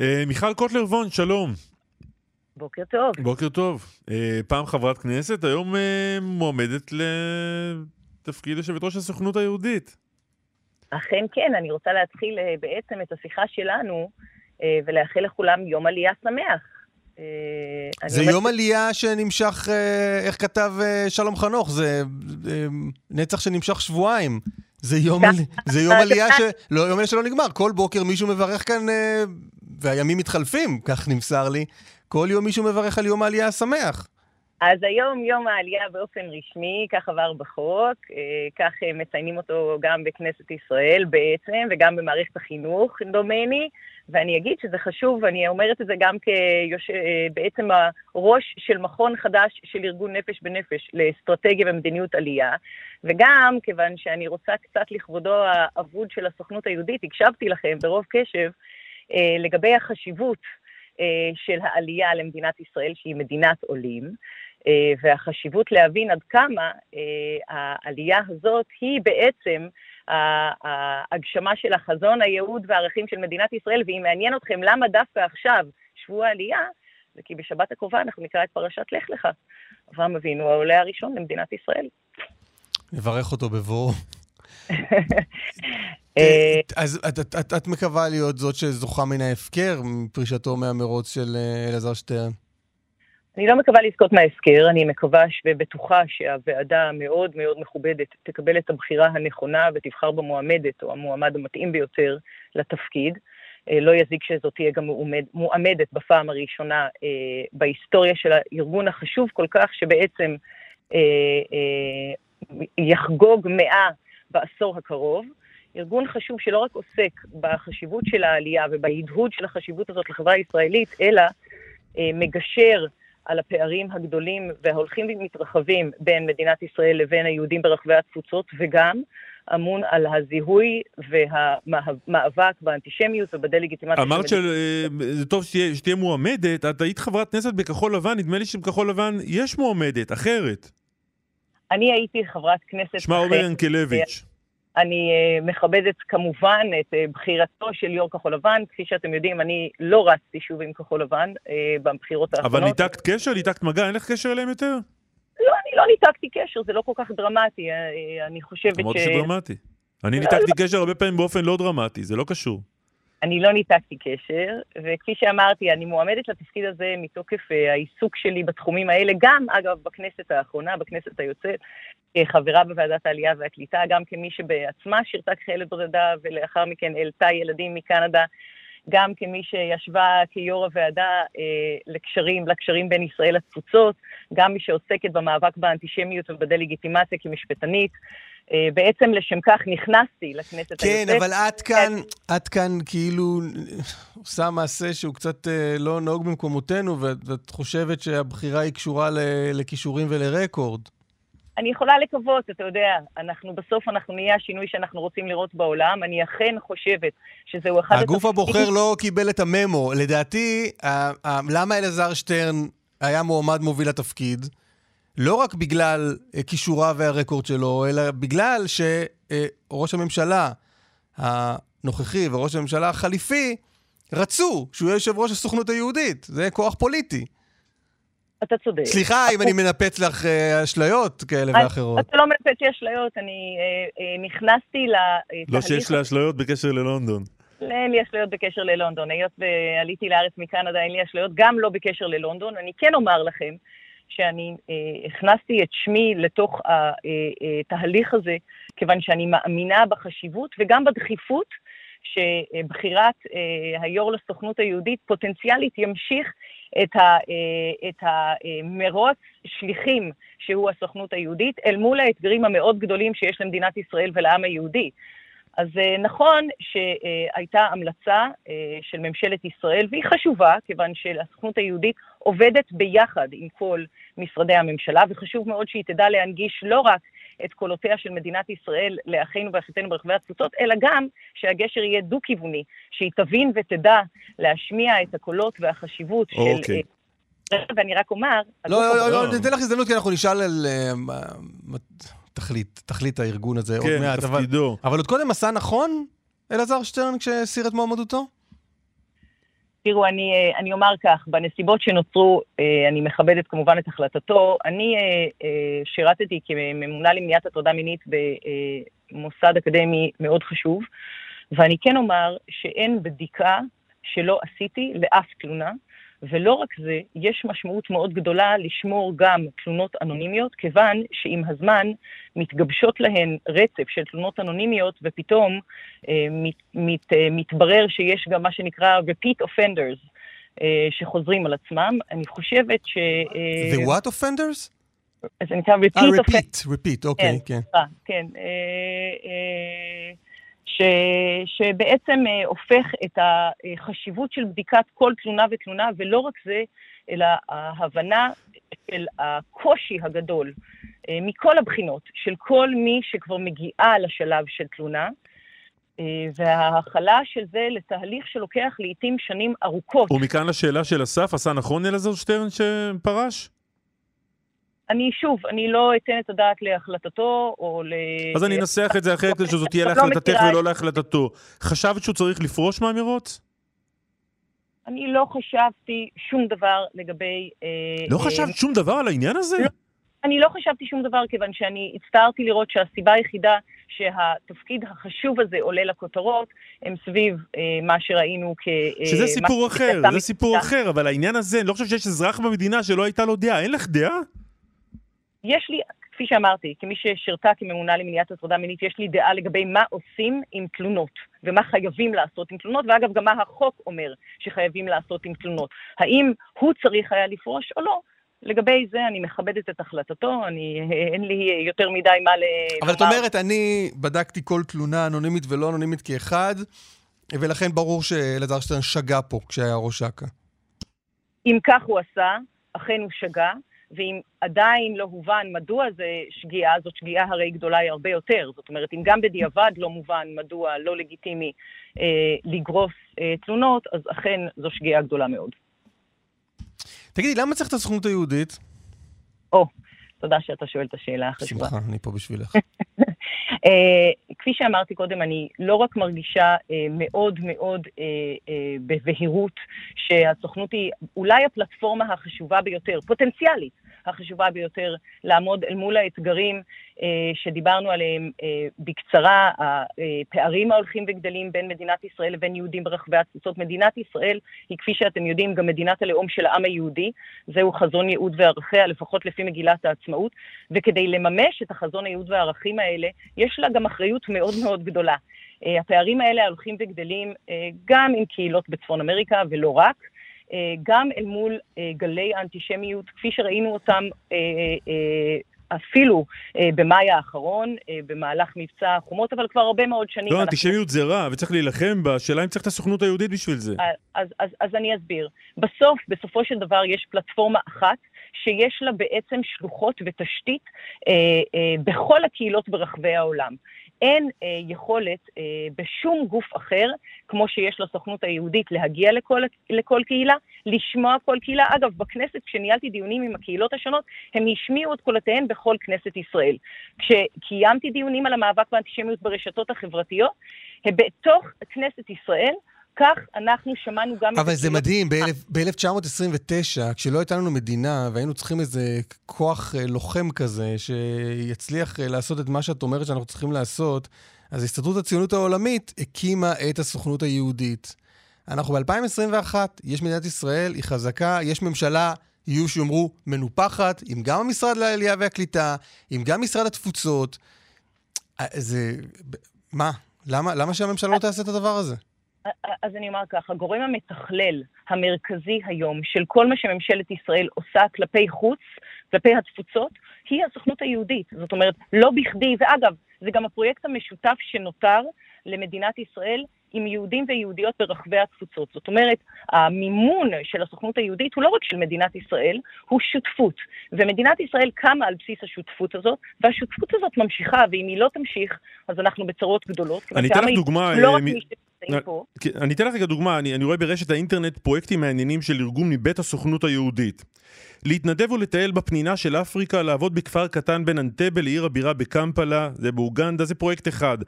אה, מיכל קוטלר וון, שלום. בוקר טוב. בוקר טוב. אה, פעם חברת כנסת, היום אה, מועמדת לתפקיד יושבת ראש הסוכנות היהודית. אכן כן, אני רוצה להתחיל בעצם את השיחה שלנו ולאחל לכולם יום עלייה שמח. זה יום עלייה שנמשך, איך כתב שלום חנוך, זה נצח שנמשך שבועיים. זה יום, זה יום עלייה ש... לא, יום עלייה שלא נגמר. כל בוקר מישהו מברך כאן, והימים מתחלפים, כך נמסר לי. כל יום מישהו מברך על יום העלייה השמח. אז היום יום העלייה באופן רשמי, כך עבר בחוק, אה, כך אה, מציינים אותו גם בכנסת ישראל בעצם, וגם במערכת החינוך, דומני, ואני אגיד שזה חשוב, ואני אומרת את זה גם כבעצם הראש של מכון חדש של ארגון נפש בנפש לאסטרטגיה ומדיניות עלייה, וגם כיוון שאני רוצה קצת לכבודו האבוד של הסוכנות היהודית, הקשבתי לכם ברוב קשב אה, לגבי החשיבות של העלייה למדינת ישראל, שהיא מדינת עולים. אה, והחשיבות להבין עד כמה אה, העלייה הזאת היא בעצם ההגשמה של החזון, הייעוד והערכים של מדינת ישראל, ואם מעניין אתכם למה דווקא עכשיו שבוע העלייה, זה כי בשבת הקרובה אנחנו נקרא את פרשת לך לך. אברהם אבינו, העולה הראשון למדינת ישראל. נברך אותו בבואו. אה, אז את מקווה להיות זאת שזוכה מן ההפקר מפרישתו מהמרוץ של אלעזר שטרן? אני לא מקווה לזכות מההפקר, אני מקווה ובטוחה שהוועדה המאוד מאוד מכובדת תקבל את הבחירה הנכונה ותבחר במועמדת או המועמד המתאים ביותר לתפקיד. אה, לא יזיק שזאת תהיה גם מועמד, מועמדת בפעם הראשונה אה, בהיסטוריה של הארגון החשוב כל כך, שבעצם אה, אה, יחגוג מאה בעשור הקרוב. ארגון חשוב שלא רק עוסק בחשיבות של העלייה ובהדהוד של החשיבות הזאת לחברה הישראלית, אלא אה, מגשר על הפערים הגדולים וההולכים ומתרחבים בין מדינת ישראל לבין היהודים ברחבי התפוצות, וגם אמון על הזיהוי והמאבק באנטישמיות ובדה-לגיטימציה. אמרת שזה אה, טוב שתהיה, שתהיה מועמדת, את היית חברת כנסת בכחול לבן, נדמה לי שבכחול לבן יש מועמדת, אחרת. אני הייתי חברת כנסת... שמה עומר ינקלביץ'. אני uh, מכבדת כמובן את uh, בחירתו של יו"ר כחול לבן. כפי שאתם יודעים, אני לא רצתי שוב עם כחול לבן uh, בבחירות האחרונות. אבל ניתקת קשר? ניתקת מגע? אין לך קשר אליהם יותר? לא, אני לא ניתקתי קשר, זה לא כל כך דרמטי. אני חושבת ש... אמרת שדרמטי. אני ניתקתי קשר הרבה פעמים באופן לא דרמטי, זה לא קשור. אני לא ניתקתי קשר, וכפי שאמרתי, אני מועמדת לתפקיד הזה מתוקף העיסוק שלי בתחומים האלה, גם, אגב, בכנסת האחרונה, בכנסת היוצאת, כחברה בוועדת העלייה והקליטה, גם כמי שבעצמה שירתה כחיילת בודדה ולאחר מכן העלתה ילדים מקנדה, גם כמי שישבה כיו"ר הוועדה אה, לקשרים, לקשרים בין ישראל לתפוצות, גם מי שעוסקת במאבק באנטישמיות ובדה-לגיטימציה כמשפטנית. אה, בעצם לשם כך נכנסתי לכנסת כן, היוצאת. כן, אבל את כאן, את כאן כאילו עושה מעשה שהוא קצת אה, לא נהוג במקומותינו, ואת חושבת שהבחירה היא קשורה לכישורים ולרקורד. אני יכולה לקוות, אתה יודע, אנחנו בסוף, אנחנו נהיה השינוי שאנחנו רוצים לראות בעולם. אני אכן חושבת שזהו אחד... הגוף הבוחר לא קיבל את הממו. לדעתי, למה אלעזר שטרן היה מועמד מוביל לתפקיד? לא רק בגלל אה, כישוריו והרקורד שלו, אלא בגלל שראש הממשלה הנוכחי וראש הממשלה החליפי רצו שהוא יהיה יושב ראש הסוכנות היהודית. זה כוח פוליטי. אתה צודק. סליחה אם אני מנפץ לך אה, אשליות כאלה ואחרות. אתה לא מנפץ לי אשליות, אני אה, נכנסתי לתהליך... לא שיש לי אשליות בקשר ללונדון. אין לי אשליות בקשר ללונדון. היות ועליתי לארץ מקנדה, אין לי אשליות, גם לא בקשר ללונדון. אני כן אומר לכם שאני אה, הכנסתי את שמי לתוך התהליך הזה, כיוון שאני מאמינה בחשיבות וגם בדחיפות שבחירת אה, היו"ר לסוכנות היהודית פוטנציאלית ימשיך את, ה, אה, את המרוץ שליחים שהוא הסוכנות היהודית, אל מול האתגרים המאוד גדולים שיש למדינת ישראל ולעם היהודי. אז אה, נכון שהייתה המלצה של ממשלת ישראל, והיא חשובה, כיוון שהסוכנות היהודית עובדת ביחד עם כל משרדי הממשלה, וחשוב מאוד שהיא תדע להנגיש לא רק את קולותיה של מדינת ישראל לאחינו ואחיותינו ברחבי התפוצות, אלא גם שהגשר יהיה דו-כיווני, שהיא תבין ותדע להשמיע את הקולות והחשיבות של... אוקיי. ואני רק אומר... לא, לא, לא, ניתן לך הזדמנות, כי אנחנו נשאל על אה, תכלית, תכלית הארגון הזה עוד כן, מעט. כן, תפקידו. אבל עוד קודם עשה נכון אלעזר שטרן כשהסיר את מועמדותו? תראו, אני, אה, אני אומר כך, בנסיבות שנוצרו, אה, אני מכבדת כמובן את החלטתו. אני אה, שירתתי כממונה למניעת הטרדה מינית במוסד אקדמי מאוד חשוב, ואני כן אומר שאין בדיקה שלא עשיתי לאף תלונה. ולא רק זה, יש משמעות מאוד גדולה לשמור גם תלונות אנונימיות, כיוון שעם הזמן מתגבשות להן רצף של תלונות אנונימיות, ופתאום אה, מת, מת, אה, מתברר שיש גם מה שנקרא repeat offenders, אה, שחוזרים על עצמם. אני חושבת ש... אה, The what offenders? זה נקרא repeat. אה, repeat, repeat, אוקיי, כן. כן. כן. אה, אה, ש, שבעצם אה, הופך את החשיבות של בדיקת כל תלונה ותלונה, ולא רק זה, אלא ההבנה של הקושי הגדול אה, מכל הבחינות, של כל מי שכבר מגיעה לשלב של תלונה, אה, וההכלה של זה לתהליך שלוקח לעיתים שנים ארוכות. ומכאן לשאלה של אסף, עשה נכון אלעזר שטרן שפרש? אני שוב, אני לא אתן את הדעת להחלטתו או ל... אז אני אנסח את זה אחרת, שזאת תהיה לא להחלטתך ולא להחלטתו. חשבת שהוא צריך לפרוש מהמרוץ? אני לא חשבתי שום דבר לגבי... אה, לא אה, חשבת שום דבר על העניין הזה? לא, אני לא חשבתי שום דבר, כיוון שאני הצטערתי לראות שהסיבה היחידה שהתפקיד החשוב הזה עולה לכותרות, הם סביב אה, מה שראינו כ... אה, שזה סיפור אחר, זה סיפור אחר, אבל העניין הזה, אני לא חושב שיש אזרח במדינה שלא הייתה לו דעה. אין לך דעה? יש לי, כפי שאמרתי, כמי ששירתה כממונה למניעת הטרדה מינית, יש לי דעה לגבי מה עושים עם תלונות, ומה חייבים לעשות עם תלונות, ואגב, גם מה החוק אומר שחייבים לעשות עם תלונות. האם הוא צריך היה לפרוש או לא? לגבי זה אני מכבדת את החלטתו, אני, אין לי יותר מדי מה ל... אבל את אומרת, אני בדקתי כל תלונה אנונימית ולא אנונימית כאחד, ולכן ברור שאלעזר שטרן שגה פה כשהיה ראש אכ"א. אם כך הוא עשה, אכן הוא שגה. ואם עדיין לא הובן מדוע זה שגיאה, זאת שגיאה הרי גדולה היא הרבה יותר. זאת אומרת, אם גם בדיעבד לא מובן מדוע לא לגיטימי אה, לגרוס אה, תלונות, אז אכן זו שגיאה גדולה מאוד. תגידי, למה צריך את הסוכנות היהודית? או, תודה שאתה שואל את השאלה החשובה. שמחה, אני פה בשבילך. Uh, כפי שאמרתי קודם, אני לא רק מרגישה uh, מאוד מאוד uh, uh, בבהירות שהסוכנות היא אולי הפלטפורמה החשובה ביותר, פוטנציאלית, החשובה ביותר לעמוד אל מול האתגרים אה, שדיברנו עליהם אה, בקצרה, הפערים ההולכים וגדלים בין מדינת ישראל לבין יהודים ברחבי התפוצות. מדינת ישראל היא, כפי שאתם יודעים, גם מדינת הלאום של העם היהודי. זהו חזון ייעוד וערכיה, לפחות לפי מגילת העצמאות. וכדי לממש את החזון הייעוד והערכים האלה, יש לה גם אחריות מאוד מאוד גדולה. אה, הפערים האלה הולכים וגדלים גם עם קהילות בצפון אמריקה ולא רק. אה, גם אל מול אה, גלי האנטישמיות, כפי שראינו אותם אה, אפילו במאי האחרון, במהלך מבצע החומות, אבל כבר הרבה מאוד שנים. לא, אנטישמיות זה רע, וצריך להילחם בה, השאלה אם צריך את הסוכנות היהודית בשביל זה. אז, אז, אז אני אסביר. בסוף, בסופו של דבר, יש פלטפורמה אחת שיש לה בעצם שלוחות ותשתית אה, אה, בכל הקהילות ברחבי העולם. אין אה, יכולת אה, בשום גוף אחר, כמו שיש לסוכנות היהודית, להגיע לכל, לכל קהילה, לשמוע כל קהילה. אגב, בכנסת, כשניהלתי דיונים עם הקהילות השונות, הם השמיעו את קולותיהן בכל כנסת ישראל. כשקיימתי דיונים על המאבק באנטישמיות ברשתות החברתיות, בתוך כנסת ישראל, כך אנחנו שמענו גם... אבל זה מדהים, ב-1929, כשלא הייתה לנו מדינה והיינו צריכים איזה כוח אה, לוחם כזה, שיצליח אה, לעשות את מה שאת אומרת שאנחנו צריכים לעשות, אז הסתדרות הציונות העולמית הקימה את הסוכנות היהודית. אנחנו ב-2021, יש מדינת ישראל, היא חזקה, יש ממשלה, יהיו שיאמרו, מנופחת, עם גם המשרד לעלייה והקליטה, עם גם משרד התפוצות. אה, זה... מה? למה, למה שהממשלה לא תעשה את הדבר הזה? אז אני אומר כך, הגורם המתכלל המרכזי היום של כל מה שממשלת ישראל עושה כלפי חוץ, כלפי התפוצות, היא הסוכנות היהודית. זאת אומרת, לא בכדי, ואגב, זה גם הפרויקט המשותף שנותר למדינת ישראל עם יהודים ויהודיות ברחבי התפוצות. זאת אומרת, המימון של הסוכנות היהודית הוא לא רק של מדינת ישראל, הוא שותפות. ומדינת ישראל קמה על בסיס השותפות הזאת, והשותפות הזאת ממשיכה, ואם היא לא תמשיך, אז אנחנו בצרות גדולות. אני אתן לך דוגמה... לא רק מי פה. כן, אני אתן לך רגע דוגמה, אני, אני רואה ברשת האינטרנט פרויקטים מעניינים של ארגון מבית הסוכנות היהודית. להתנדב ולטייל בפנינה של אפריקה, לעבוד בכפר קטן בין אנטבה לעיר הבירה בקמפלה, זה באוגנדה, זה פרויקט אחד.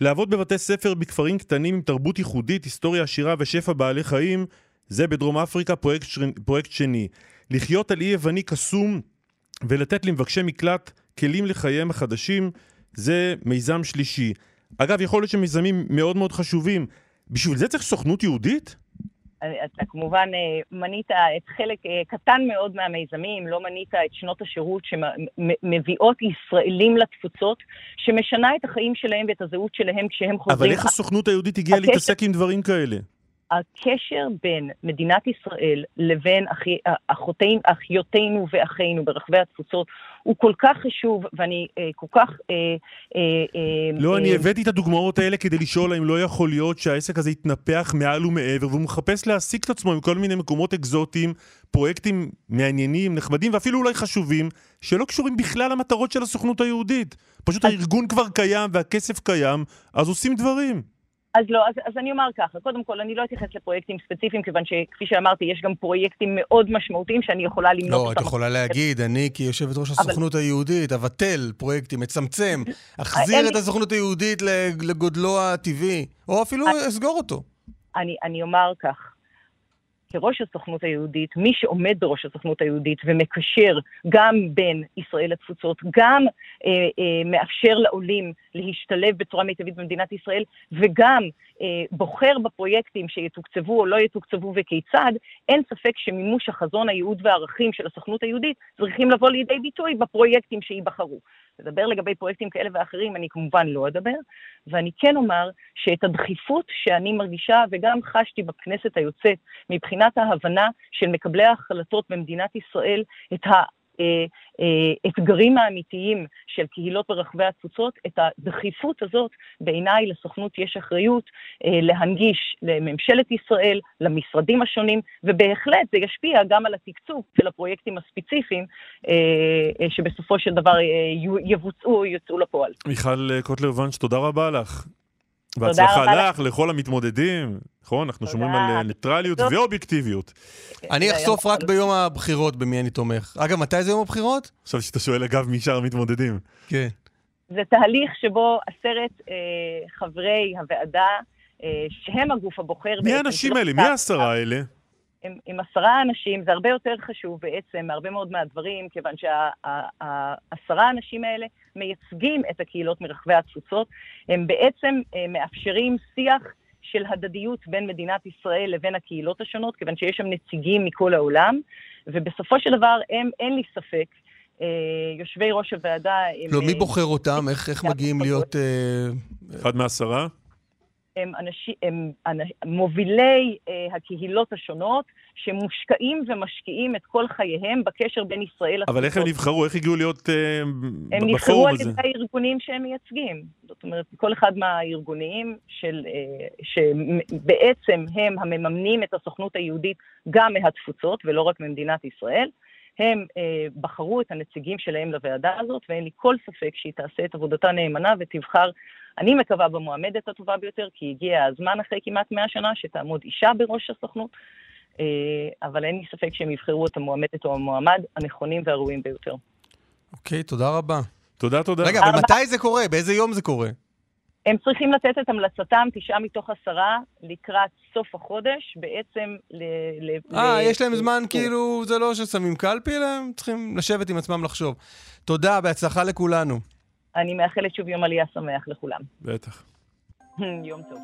לעבוד בבתי ספר בכפרים קטנים עם תרבות ייחודית, היסטוריה עשירה ושפע בעלי חיים, זה בדרום אפריקה פרויקט, ש... פרויקט שני. לחיות על אי יווני קסום ולתת למבקשי מקלט כלים לחייהם החדשים, זה מיזם שלישי. אגב, יכול להיות שמיזמים מאוד מאוד חשובים. בשביל זה צריך סוכנות יהודית? אתה כמובן אה, מנית את חלק אה, קטן מאוד מהמיזמים, לא מנית את שנות השירות שמביאות ישראלים לתפוצות, שמשנה את החיים שלהם ואת הזהות שלהם כשהם חוזרים. אבל איך הסוכנות היהודית הגיעה. להתעסק עם דברים כאלה? הקשר בין מדינת ישראל לבין אחי, אחותינו, אחיותינו ואחינו ברחבי התפוצות הוא כל כך חשוב, ואני אה, כל כך... אה, אה, לא, אה, אני הבאתי את הדוגמאות האלה כדי לשאול האם לא יכול להיות שהעסק הזה יתנפח מעל ומעבר, והוא מחפש להעסיק את עצמו עם כל מיני מקומות אקזוטיים, פרויקטים מעניינים, נחמדים, ואפילו אולי חשובים, שלא קשורים בכלל למטרות של הסוכנות היהודית. פשוט אז... הארגון כבר קיים והכסף קיים, אז עושים דברים. אז לא, אז, אז אני אומר ככה, קודם כל, אני לא אתייחס לפרויקטים ספציפיים, כיוון שכפי שאמרתי, יש גם פרויקטים מאוד משמעותיים שאני יכולה למנות לא, אותם. לא, את יכולה להגיד, אני כיושבת ראש הסוכנות אבל... היהודית, אבטל פרויקטים, אצמצם, אחזיר את הסוכנות היהודית לגודלו הטבעי, או אפילו. אסגור אותו. אני, אני אומר כך, כראש הסוכנות היהודית, מי שעומד בראש הסוכנות היהודית ומקשר גם בין ישראל לתפוצות, גם אה, אה, מאפשר לעולים להשתלב בצורה מיטבית במדינת ישראל, וגם אה, בוחר בפרויקטים שיתוקצבו או לא יתוקצבו וכיצד, אין ספק שמימוש החזון, הייעוד והערכים של הסוכנות היהודית צריכים לבוא לידי ביטוי בפרויקטים שייבחרו. לדבר לגבי פרויקטים כאלה ואחרים, אני כמובן לא אדבר, ואני כן אומר שאת הדחיפות שאני מרגישה וגם חשתי בכנסת היוצאת מבחינת ההבנה של מקבלי ההחלטות במדינת ישראל, את ה... האתגרים אה, האמיתיים של קהילות ברחבי התפוצות, את הדחיפות הזאת, בעיניי לסוכנות יש אחריות אה, להנגיש לממשלת ישראל, למשרדים השונים, ובהחלט זה ישפיע גם על התקצוב של הפרויקטים הספציפיים, אה, שבסופו של דבר יבוצעו או יוצאו לפועל. מיכל קוטלר וונש, תודה רבה לך. בהצלחה לך, לכל המתמודדים, נכון? אנחנו שומרים על ניטרליות ואובייקטיביות. אני אחשוף רק ביום הבחירות במי אני תומך. אגב, מתי זה יום הבחירות? עכשיו שאתה שואל, אגב, מי שאר המתמודדים. כן. זה תהליך שבו עשרת אה, חברי הוועדה, אה, שהם הגוף הבוחר... מי האנשים האלה? מי העשרה האלה? עם, עם עשרה אנשים, זה הרבה יותר חשוב בעצם מהרבה מאוד מהדברים, כיוון שהעשרה האנשים האלה מייצגים את הקהילות מרחבי התפוצות, הם בעצם אה, מאפשרים שיח של הדדיות בין מדינת ישראל לבין הקהילות השונות, כיוון שיש שם נציגים מכל העולם, ובסופו של דבר הם, אין לי ספק, אה, יושבי ראש הוועדה... לא, מי אה, בוחר אותם? איך, איך מגיעים להיות... אחד מעשרה? הם, אנשים, הם מובילי אה, הקהילות השונות, שמושקעים ומשקיעים את כל חייהם בקשר בין ישראל. אבל איך הם נבחרו? איך הגיעו להיות אה, בפורום הזה? הם נבחרו על ידי הארגונים שהם מייצגים. זאת אומרת, כל אחד מהארגונים של, אה, שבעצם הם המממנים את הסוכנות היהודית גם מהתפוצות ולא רק ממדינת ישראל. הם אה, בחרו את הנציגים שלהם לוועדה הזאת, ואין לי כל ספק שהיא תעשה את עבודתה נאמנה ותבחר אני מקווה במועמדת הטובה ביותר, כי הגיע הזמן אחרי כמעט 100 שנה שתעמוד אישה בראש הסוכנות, אה, אבל אין לי ספק שהם יבחרו את המועמדת או המועמד הנכונים והראויים ביותר. אוקיי, תודה רבה. תודה, תודה. רגע, אבל מתי זה קורה? באיזה יום זה קורה? הם צריכים לתת את המלצתם, תשעה מתוך עשרה, לקראת סוף החודש, בעצם ל... אה, יש להם זמן, כאילו, זה לא ששמים קלפי, אלא הם צריכים לשבת עם עצמם לחשוב. תודה, בהצלחה לכולנו. אני מאחלת שוב יום עלייה שמח לכולם. בטח. יום טוב.